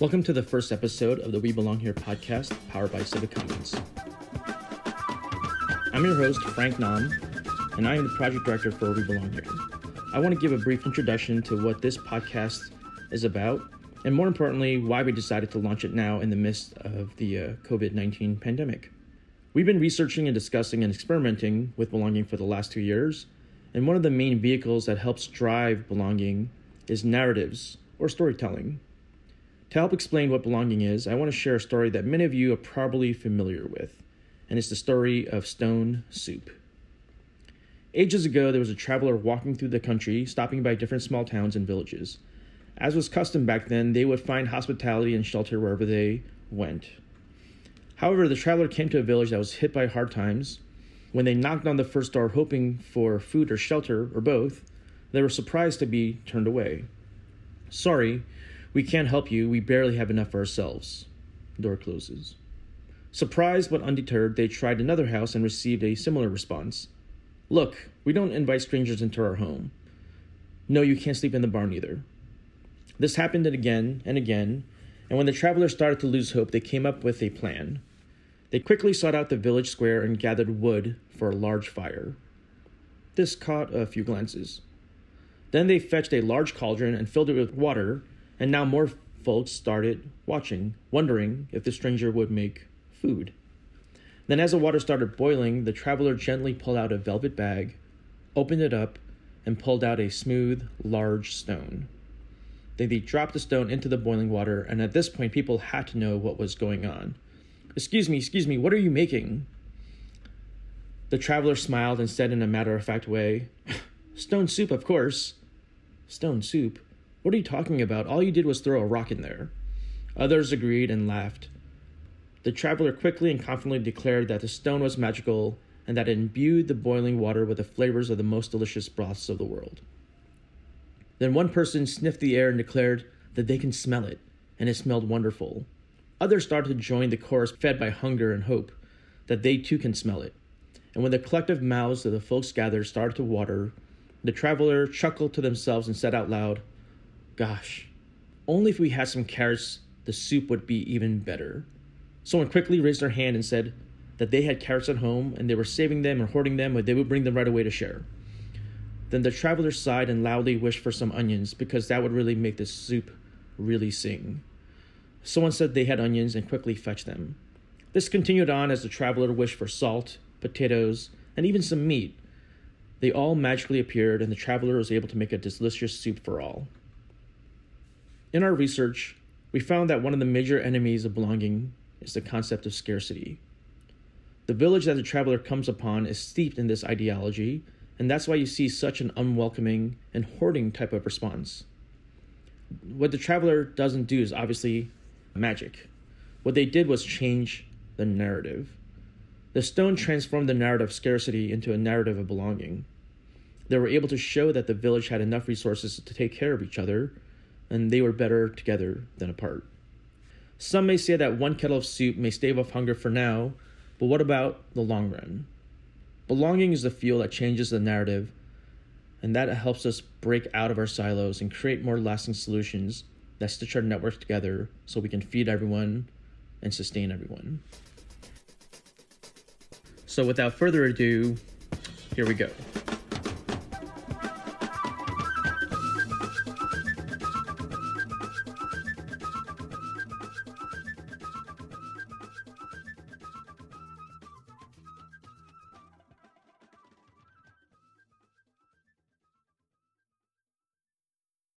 Welcome to the first episode of the We Belong Here podcast, powered by Civic Commons. I'm your host, Frank Nam, and I am the project director for We Belong Here. I want to give a brief introduction to what this podcast is about, and more importantly, why we decided to launch it now in the midst of the uh, COVID 19 pandemic. We've been researching and discussing and experimenting with belonging for the last two years, and one of the main vehicles that helps drive belonging is narratives or storytelling. To help explain what belonging is, I want to share a story that many of you are probably familiar with, and it's the story of Stone Soup. Ages ago, there was a traveler walking through the country, stopping by different small towns and villages. As was custom back then, they would find hospitality and shelter wherever they went. However, the traveler came to a village that was hit by hard times. When they knocked on the first door hoping for food or shelter, or both, they were surprised to be turned away. Sorry, we can't help you. We barely have enough for ourselves. Door closes. Surprised but undeterred, they tried another house and received a similar response. Look, we don't invite strangers into our home. No, you can't sleep in the barn either. This happened again and again, and when the travelers started to lose hope, they came up with a plan. They quickly sought out the village square and gathered wood for a large fire. This caught a few glances. Then they fetched a large cauldron and filled it with water and now more folks started watching, wondering if the stranger would make food. Then, as the water started boiling, the traveler gently pulled out a velvet bag, opened it up, and pulled out a smooth, large stone. Then they dropped the stone into the boiling water, and at this point, people had to know what was going on. Excuse me, excuse me, what are you making? The traveler smiled and said in a matter of fact way, Stone soup, of course. Stone soup? What are you talking about? All you did was throw a rock in there. Others agreed and laughed. The traveler quickly and confidently declared that the stone was magical and that it imbued the boiling water with the flavors of the most delicious broths of the world. Then one person sniffed the air and declared that they can smell it, and it smelled wonderful. Others started to join the chorus, fed by hunger and hope, that they too can smell it. And when the collective mouths of the folks gathered started to water, the traveler chuckled to themselves and said out loud, Gosh, only if we had some carrots, the soup would be even better. Someone quickly raised their hand and said that they had carrots at home and they were saving them or hoarding them, but they would bring them right away to share. Then the traveler sighed and loudly wished for some onions because that would really make the soup really sing. Someone said they had onions and quickly fetched them. This continued on as the traveler wished for salt, potatoes, and even some meat. They all magically appeared, and the traveler was able to make a delicious soup for all. In our research, we found that one of the major enemies of belonging is the concept of scarcity. The village that the traveler comes upon is steeped in this ideology, and that's why you see such an unwelcoming and hoarding type of response. What the traveler doesn't do is obviously magic. What they did was change the narrative. The stone transformed the narrative of scarcity into a narrative of belonging. They were able to show that the village had enough resources to take care of each other and they were better together than apart. Some may say that one kettle of soup may stave off hunger for now, but what about the long run? Belonging is the fuel that changes the narrative, and that helps us break out of our silos and create more lasting solutions that stitch our networks together so we can feed everyone and sustain everyone. So, without further ado, here we go.